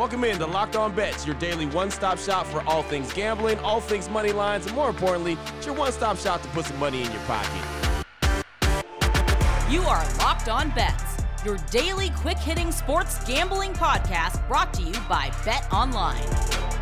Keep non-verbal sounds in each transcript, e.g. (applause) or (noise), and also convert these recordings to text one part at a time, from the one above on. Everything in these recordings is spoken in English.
Welcome in to Locked On Bets, your daily one stop shop for all things gambling, all things money lines, and more importantly, it's your one stop shop to put some money in your pocket. You are Locked On Bets, your daily quick hitting sports gambling podcast brought to you by Bet Online.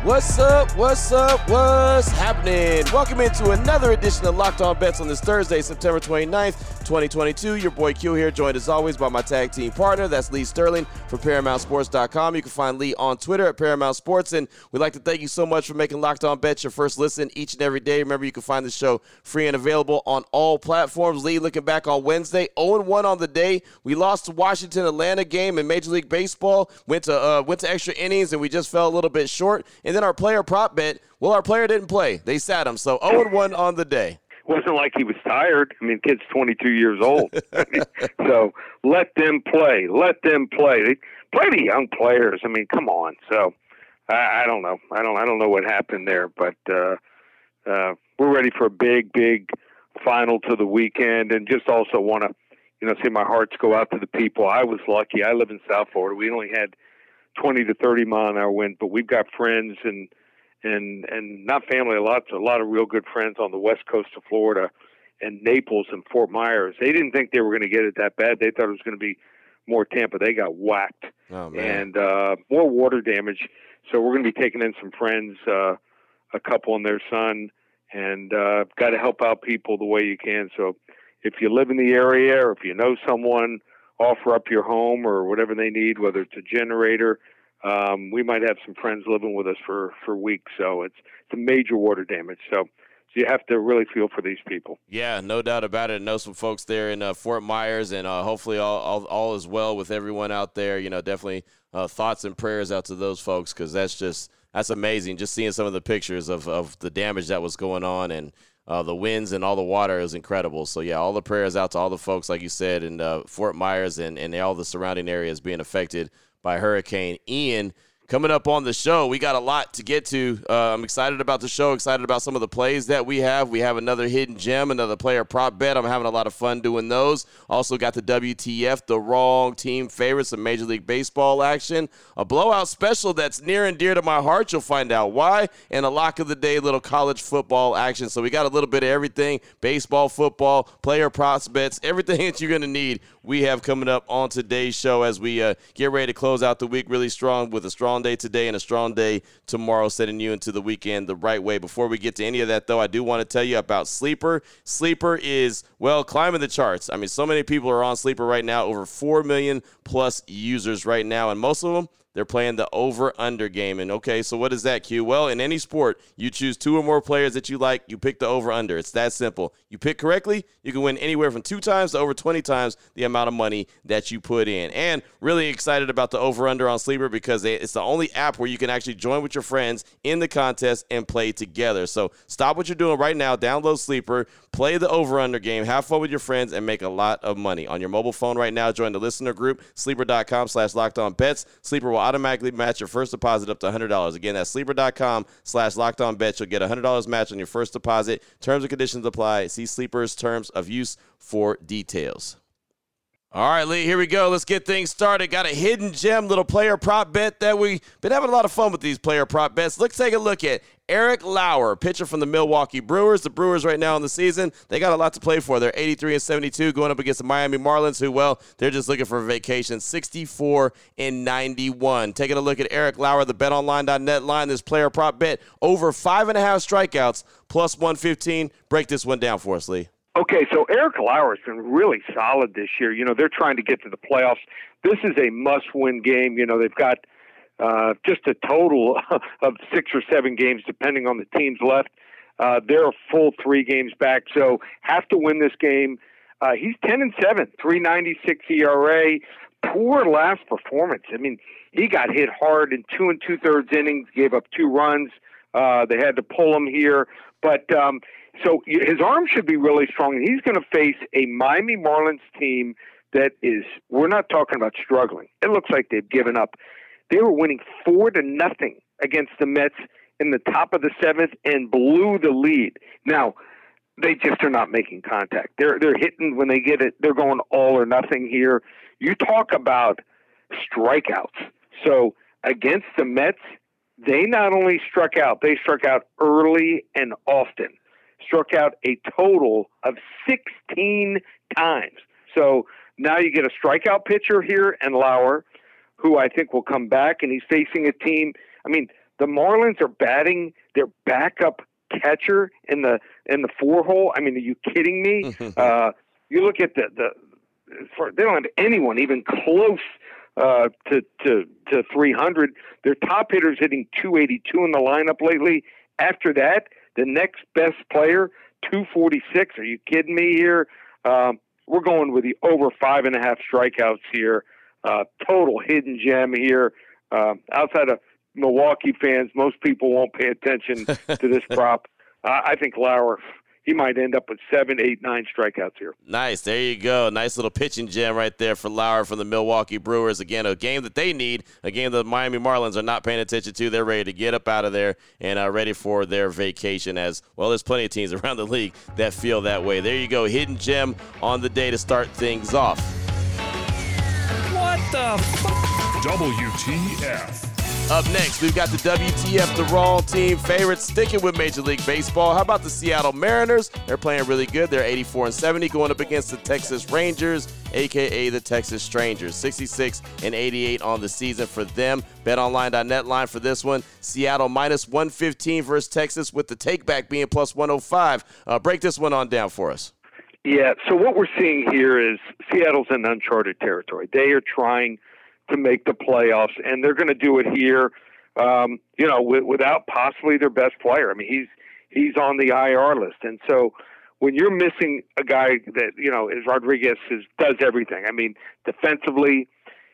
What's up? What's up? What's happening? Welcome into another edition of Locked On Bets on this Thursday, September 29th, 2022. Your boy Q here, joined as always by my tag team partner. That's Lee Sterling from ParamountSports.com. You can find Lee on Twitter at Paramount Sports. And we'd like to thank you so much for making Locked On Bets your first listen each and every day. Remember, you can find the show free and available on all platforms. Lee, looking back on Wednesday, 0 1 on the day. We lost the Washington Atlanta game in Major League Baseball, went to, uh, went to extra innings, and we just fell a little bit short. And then our player prop bet, well, our player didn't play. They sat him. So 0 1 on the day. Wasn't like he was tired. I mean, kid's 22 years old. (laughs) so let them play. Let them play. They play the young players. I mean, come on. So I, I don't know. I don't. I don't know what happened there, but uh, uh, we're ready for a big, big final to the weekend, and just also want to, you know, say my hearts go out to the people. I was lucky. I live in South Florida. We only had 20 to 30 mile an hour wind, but we've got friends and and and not family, a lot a lot of real good friends on the west coast of Florida and Naples and Fort Myers. They didn't think they were going to get it that bad. They thought it was going to be more Tampa. They got whacked Oh, and uh, more water damage. So we're going to be taking in some friends, uh, a couple and their son, and uh, got to help out people the way you can. So if you live in the area or if you know someone, offer up your home or whatever they need, whether it's a generator. Um, we might have some friends living with us for, for weeks. So it's, it's a major water damage. So, so you have to really feel for these people. Yeah, no doubt about it. I know some folks there in uh, Fort Myers, and uh, hopefully all, all, all is well with everyone out there. You know, definitely uh, thoughts and prayers out to those folks because that's just that's amazing. Just seeing some of the pictures of, of the damage that was going on and uh, the winds and all the water is incredible. So yeah, all the prayers out to all the folks, like you said, in uh, Fort Myers and, and all the surrounding areas being affected by Hurricane Ian. Coming up on the show, we got a lot to get to. Uh, I'm excited about the show, excited about some of the plays that we have. We have another hidden gem, another player prop bet. I'm having a lot of fun doing those. Also got the WTF, the wrong team favorites of Major League Baseball action. A blowout special that's near and dear to my heart. You'll find out why. And a lock of the day, little college football action. So we got a little bit of everything baseball, football, player prospects, (laughs) everything that you're going to need. We have coming up on today's show as we uh, get ready to close out the week really strong with a strong day today and a strong day tomorrow, setting you into the weekend the right way. Before we get to any of that, though, I do want to tell you about Sleeper. Sleeper is, well, climbing the charts. I mean, so many people are on Sleeper right now, over 4 million plus users right now, and most of them they're playing the over under game. And okay, so what is that, Q? Well, in any sport, you choose two or more players that you like, you pick the over under. It's that simple. You pick correctly, you can win anywhere from two times to over 20 times the amount of money that you put in. And really excited about the over under on Sleeper because it's the only app where you can actually join with your friends in the contest and play together. So stop what you're doing right now, download Sleeper, play the over under game, have fun with your friends, and make a lot of money. On your mobile phone right now, join the listener group, sleeper.com slash locked on bets. Sleeper will automatically match your first deposit up to $100. Again, that's sleeper.com slash locked on bets. You'll get $100 match on your first deposit. Terms and conditions apply. See Sleeper's terms of use for details. All right, Lee, here we go. Let's get things started. Got a hidden gem little player prop bet that we've been having a lot of fun with these player prop bets. Let's take a look at Eric Lauer, pitcher from the Milwaukee Brewers. The Brewers right now in the season, they got a lot to play for. They're 83 and 72 going up against the Miami Marlins, who, well, they're just looking for a vacation. 64 and 91. Taking a look at Eric Lauer, the betonline.net line, this player prop bet over five and a half strikeouts plus 115. Break this one down for us, Lee. Okay, so Eric Lauer has been really solid this year. You know, they're trying to get to the playoffs. This is a must-win game. You know, they've got uh, just a total (laughs) of six or seven games, depending on the teams left. Uh, they're a full three games back, so have to win this game. Uh, he's ten and seven, three ninety six ERA. Poor last performance. I mean, he got hit hard in two and two thirds innings, gave up two runs. Uh, they had to pull him here, but um, so his arm should be really strong, and he's going to face a Miami Marlins team that is. We're not talking about struggling. It looks like they've given up. They were winning four to nothing against the Mets in the top of the seventh and blew the lead. Now they just are not making contact. They're they're hitting when they get it. They're going all or nothing here. You talk about strikeouts. So against the Mets, they not only struck out, they struck out early and often. Struck out a total of 16 times. So now you get a strikeout pitcher here and Lauer, who I think will come back, and he's facing a team. I mean, the Marlins are batting their backup catcher in the in the four hole. I mean, are you kidding me? (laughs) uh, you look at the the for, they don't have anyone even close uh, to to to 300. Their top hitters hitting 282 in the lineup lately. After that, the next best player 246. Are you kidding me here? Um, we're going with the over five and a half strikeouts here. Uh, total hidden gem here. Uh, outside of Milwaukee fans, most people won't pay attention (laughs) to this prop. I think Lauer he might end up with seven, eight, nine strikeouts here. Nice. There you go. Nice little pitching gem right there for Lauer from the Milwaukee Brewers. Again, a game that they need, a game that the Miami Marlins are not paying attention to. They're ready to get up out of there and are ready for their vacation as well. There's plenty of teams (laughs) around the league that feel that way. There you go. Hidden gem on the day to start things off. What the f- WTF. Up next, we've got the WTF, the wrong team favorites, sticking with Major League Baseball. How about the Seattle Mariners? They're playing really good. They're 84 and 70, going up against the Texas Rangers, aka the Texas Strangers. 66 and 88 on the season for them. BetOnline.net line for this one: Seattle minus 115 versus Texas, with the takeback being plus 105. Uh, break this one on down for us. Yeah. So what we're seeing here is Seattle's in uncharted territory. They are trying to make the playoffs, and they're going to do it here. Um, you know, w- without possibly their best player. I mean, he's he's on the IR list, and so when you're missing a guy that you know is Rodriguez is does everything. I mean, defensively,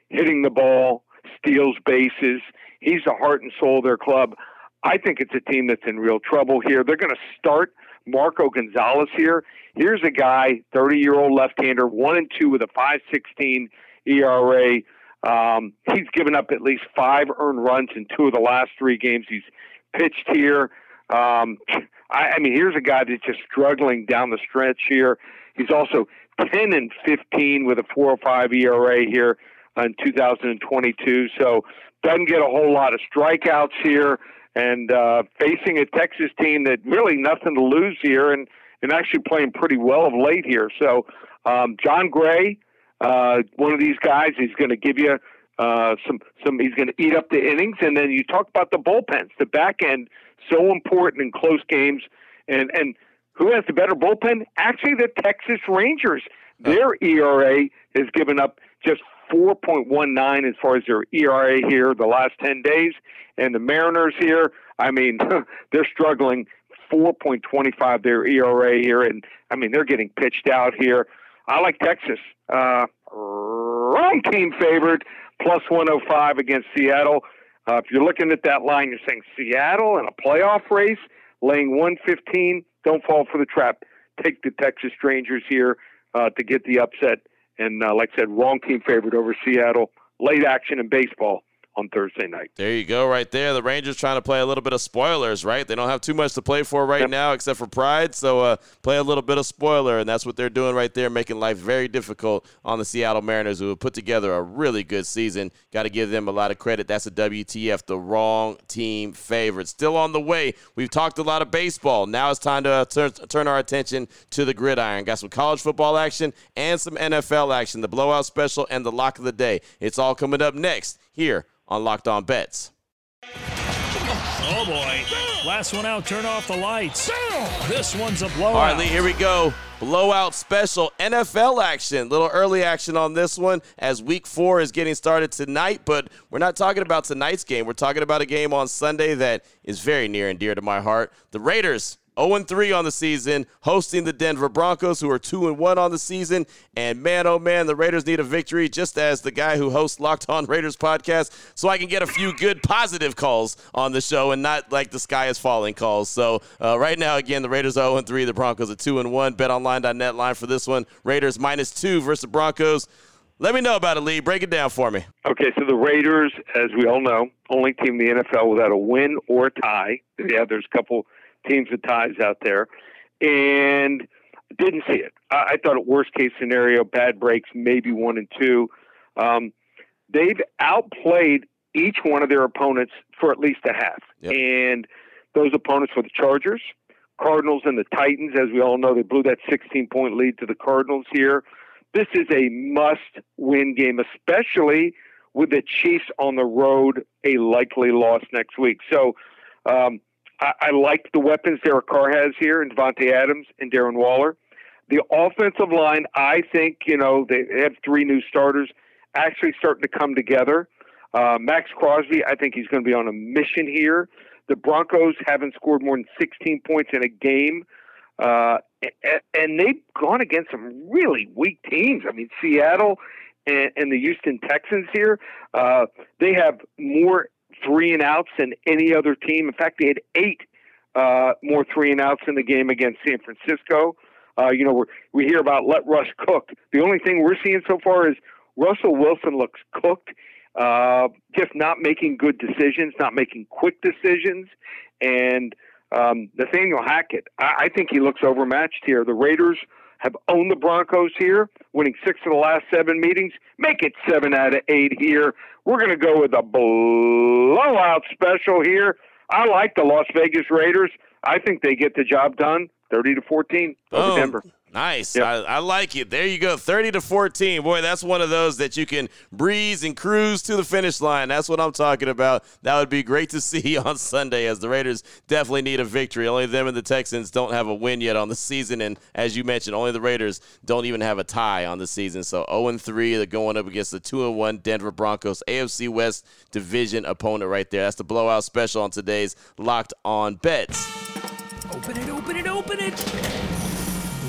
hitting the ball, steals bases. He's the heart and soul of their club. I think it's a team that's in real trouble here. They're going to start Marco Gonzales here. Here's a guy, 30 year old left hander, one and two with a 5.16 ERA. Um, he's given up at least five earned runs in two of the last three games he's pitched here. Um, I, I mean, here's a guy that's just struggling down the stretch here. He's also 10 and 15 with a 4.05 ERA here in 2022. So doesn't get a whole lot of strikeouts here, and uh, facing a Texas team that really nothing to lose here, and and actually playing pretty well of late here. So um, Jon Gray uh, one of these guys is going to give you uh, some some. He's going to eat up the innings, and then you talk about the bullpens, the back end, so important in close games, and and who has the better bullpen? Actually, the Texas Rangers. Their ERA has given up just 4.19 as far as their ERA here the last 10 days, and the Mariners here. I mean, (laughs) they're struggling. 4.25 their ERA here, and I mean they're getting pitched out here. I like Texas. Uh, wrong team favored, plus 105 against Seattle. Uh, if you're looking at that line, you're saying Seattle in a playoff race, laying 115. Don't fall for the trap. Take the Texas Strangers here uh, to get the upset. And uh, like I said, wrong team favored over Seattle. Late action in baseball on Thursday night. There you go, right there. The Rangers trying to play a little bit of spoilers, right? They don't have too much to play for right yep. now except for pride. So uh, play a little bit of spoiler, and that's what they're doing right there, making life very difficult on the Seattle Mariners, who have put together a really good season. Got to give them a lot of credit. That's a WTF, the wrong team favorite. Still on the way. We've talked a lot of baseball. Now it's time to uh, turn, turn our attention to the gridiron. Got some college football action and some NFL action, the blowout special and the lock of the day. It's all coming up next here on Locked On Bets. Oh boy. Last one out, turn off the lights. This one's a blowout. All right, Lee, here we go. Blowout special NFL action. Little early action on this one as week four is getting started tonight, but we're not talking about tonight's game. We're talking about a game on Sunday that is very near and dear to my heart. The Raiders 0 3 on the season, hosting the Denver Broncos, who are 2 1 on the season. And man, oh man, the Raiders need a victory, just as the guy who hosts Locked On Raiders podcast, so I can get a few good positive calls on the show and not like the sky is falling calls. So uh, right now, again, the Raiders are 0 3, the Broncos are 2 1. BetOnline.net line for this one Raiders minus 2 versus Broncos. Let me know about it, Lee. Break it down for me. Okay, so the Raiders, as we all know, only team in the NFL without a win or a tie. Yeah, there's a couple teams with ties out there, and didn't see it. I, I thought, at worst case scenario, bad breaks, maybe one and two. Um, they've outplayed each one of their opponents for at least a half. Yep. And those opponents were the Chargers, Cardinals, and the Titans. As we all know, they blew that 16 point lead to the Cardinals here. This is a must win game, especially with the Chiefs on the road, a likely loss next week. So um, I, I like the weapons Derek Carr has here, and Davante Adams and Darren Waller. The offensive line, I think, you know, they have three new starters actually starting to come together. Uh, Maxx Crosby, I think he's going to be on a mission here. The Broncos haven't scored more than 16 points in a game. Uh, and they've gone against some really weak teams. I mean, Seattle and, and the Houston Texans here, uh, they have more three and outs than any other team. In fact, they had eight uh, more three and outs in the game against San Francisco. Uh, you know, we we hear about let Russ cook. The only thing we're seeing so far is Russell Wilson looks cooked, uh, just not making good decisions, not making quick decisions, and um, Nathaniel Hackett. I, I think he looks overmatched here. The Raiders have owned the Broncos here, winning six of the last seven meetings. Make it seven out of eight here. We're going to go with a blowout special here. I like the Las Vegas Raiders. I think they get the job done, thirty to fourteen over oh, Denver. Nice. Yep. I, I, like it. There you go. 30 to 14. Boy, that's one of those that you can breeze and cruise to the finish line. That's what I'm talking about. That would be great to (laughs) see on Sunday as the Raiders definitely need a victory. Only them and the Texans don't have a win yet on the season. And as you mentioned, only the Raiders don't even have a tie on the season. So 0 3, they're going up against the 2 1 Denver Broncos, AFC West division opponent right there. That's the blowout special on today's Locked On Bets. Open it, open it, open it.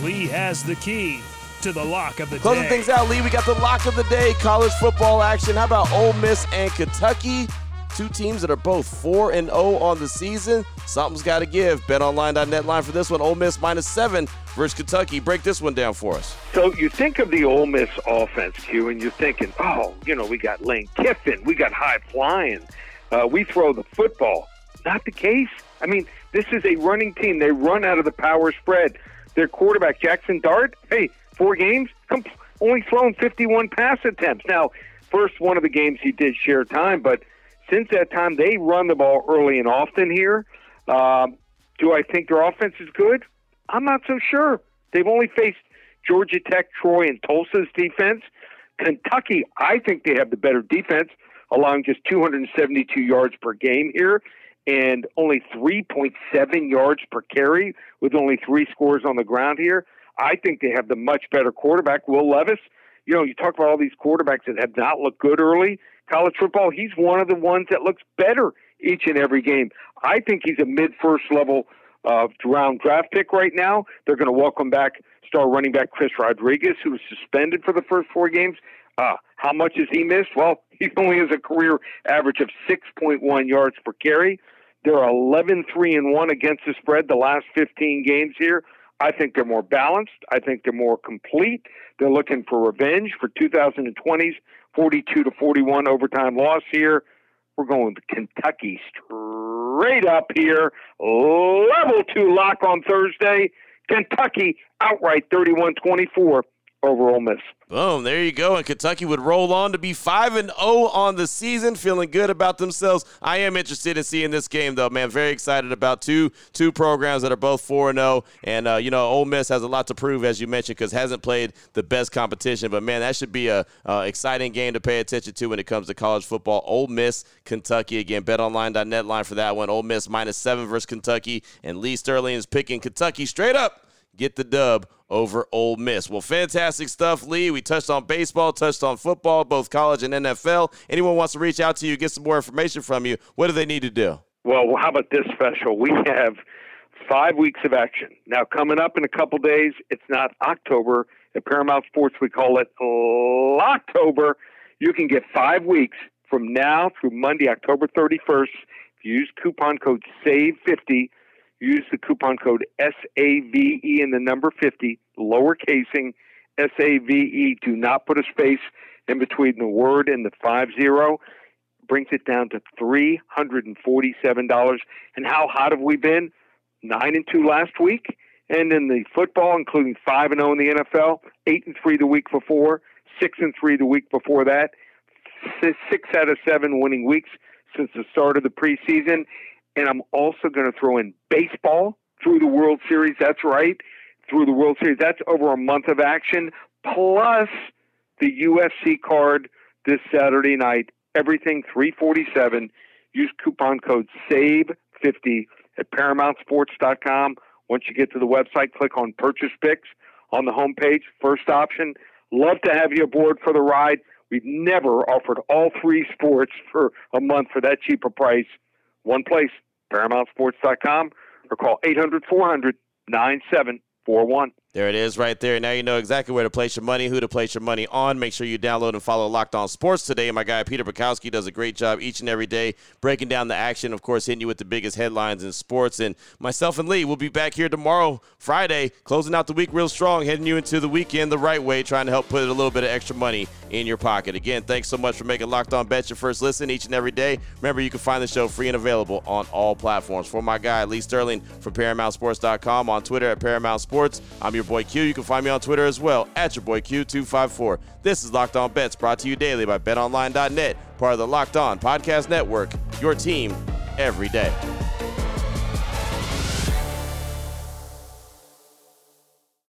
Lee has the key to the lock of the day. Closing day. things out, Lee, we got the lock of the day, college football action. How about Ole Miss and Kentucky? Two teams that are both 4 and 0 on the season. Something's got to give. BetOnline.net line for this one. Ole Miss minus 7 versus Kentucky. Break this one down for us. So you think of the Ole Miss offense, Q, and you're thinking, oh, you know, we got Lane Kiffin, we got high flying, uh, we throw the football. Not the case. I mean, this is a running team. They run out of the power spread. Their quarterback, Jackson Dart, hey, four games, only thrown 51 pass attempts. Now, first one of the games he did share time, but since that time, they run the ball early and often here. Um, do I think their offense is good? I'm not so sure. They've only faced Georgia Tech, Troy, and Tulsa's defense. Kentucky, I think they have the better defense, allowing just 272 yards per game here and only 3.7 yards per carry with only three scores on the ground here. I think they have the much better quarterback, Will Levis. You know, you talk about all these quarterbacks that have not looked good early. College football, he's one of the ones that looks better each and every game. I think he's a mid first level uh, round draft pick right now. They're going to welcome back star running back Chris Rodriguez, who was suspended for the first four games. Uh, how much has he missed? Well, (laughs) he only has a career average of 6.1 yards per carry. They're 11 3 and 1 against the spread the last 15 games here. I think they're more balanced. I think they're more complete. They're looking for revenge for 2020's 42 to 41 overtime loss here. We're going to Kentucky straight up here. Level two lock on Thursday. Kentucky outright 31 24 over Ole Miss. Boom, there you go. And Kentucky would roll on to be 5 and 0 on the season, feeling good about themselves. I am interested in seeing this game though, man. Very excited about two two programs that are both 4 and 0 and uh, you know, Ole Miss has a lot to prove as you mentioned cuz hasn't played the best competition, but man, that should be a uh, exciting game to pay attention to when it comes to college football. Ole Miss, Kentucky again. BetOnline.net line for that one. Ole Miss minus 7 versus Kentucky and Lee Sterling is picking Kentucky straight up get the dub over Ole Miss. Well, fantastic stuff, Lee. We touched on baseball, touched on football, both college and NFL. Anyone wants to reach out to you, get some more information from you, what do they need to do? Well, how about this special? We have five weeks of action. Now, coming up in a couple days, it's not October. At Paramount Sports, we call it October. You can get five weeks from now through Monday, October 31st. If you use coupon code SAVE50, use the coupon code SAVE in the number 50, lowercasing SAVE. Do not put a space in between the word and the 50. Brings it down to $347. And how hot have we been? 9 and 2 last week. And in the football, including 5 and 0 in the NFL, 8 and 3 the week before, 6 and 3 the week before that, six out of seven winning weeks since the start of the preseason. And I'm also going to throw in baseball through the World Series. That's right, through the World Series. That's over a month of action, plus the UFC card this Saturday night. Everything 347. Use coupon code SAVE50 at ParamountSports.com. Once you get to the website, click on Purchase Picks on the homepage. First option. Love to have you aboard for the ride. We've never offered all three sports for a month for that cheap a price. One place, ParamountSports.com, or call 800 400 9741. There it is right there. Now you know exactly where to place your money, who to place your money on. Make sure you download and follow Locked On Sports today. My guy Peter Bukowski does a great job each and every day breaking down the action, of course, hitting you with the biggest headlines in sports. And myself and Lee will be back here tomorrow, Friday, closing out the week real strong, heading you into the weekend the right way, trying to help put a little bit of extra money in your pocket. Again, thanks so much for making Locked On Bet your first listen each and every day. Remember, you can find the show free and available on all platforms. For my guy, Lee Sterling from ParamountSports.com on Twitter at Paramount Sports. I'm your boy Q. You can find me on Twitter as well at your boy Q254. This is Locked On Bets brought to you daily by BetOnline.net, part of the Locked On Podcast Network. Your team every day.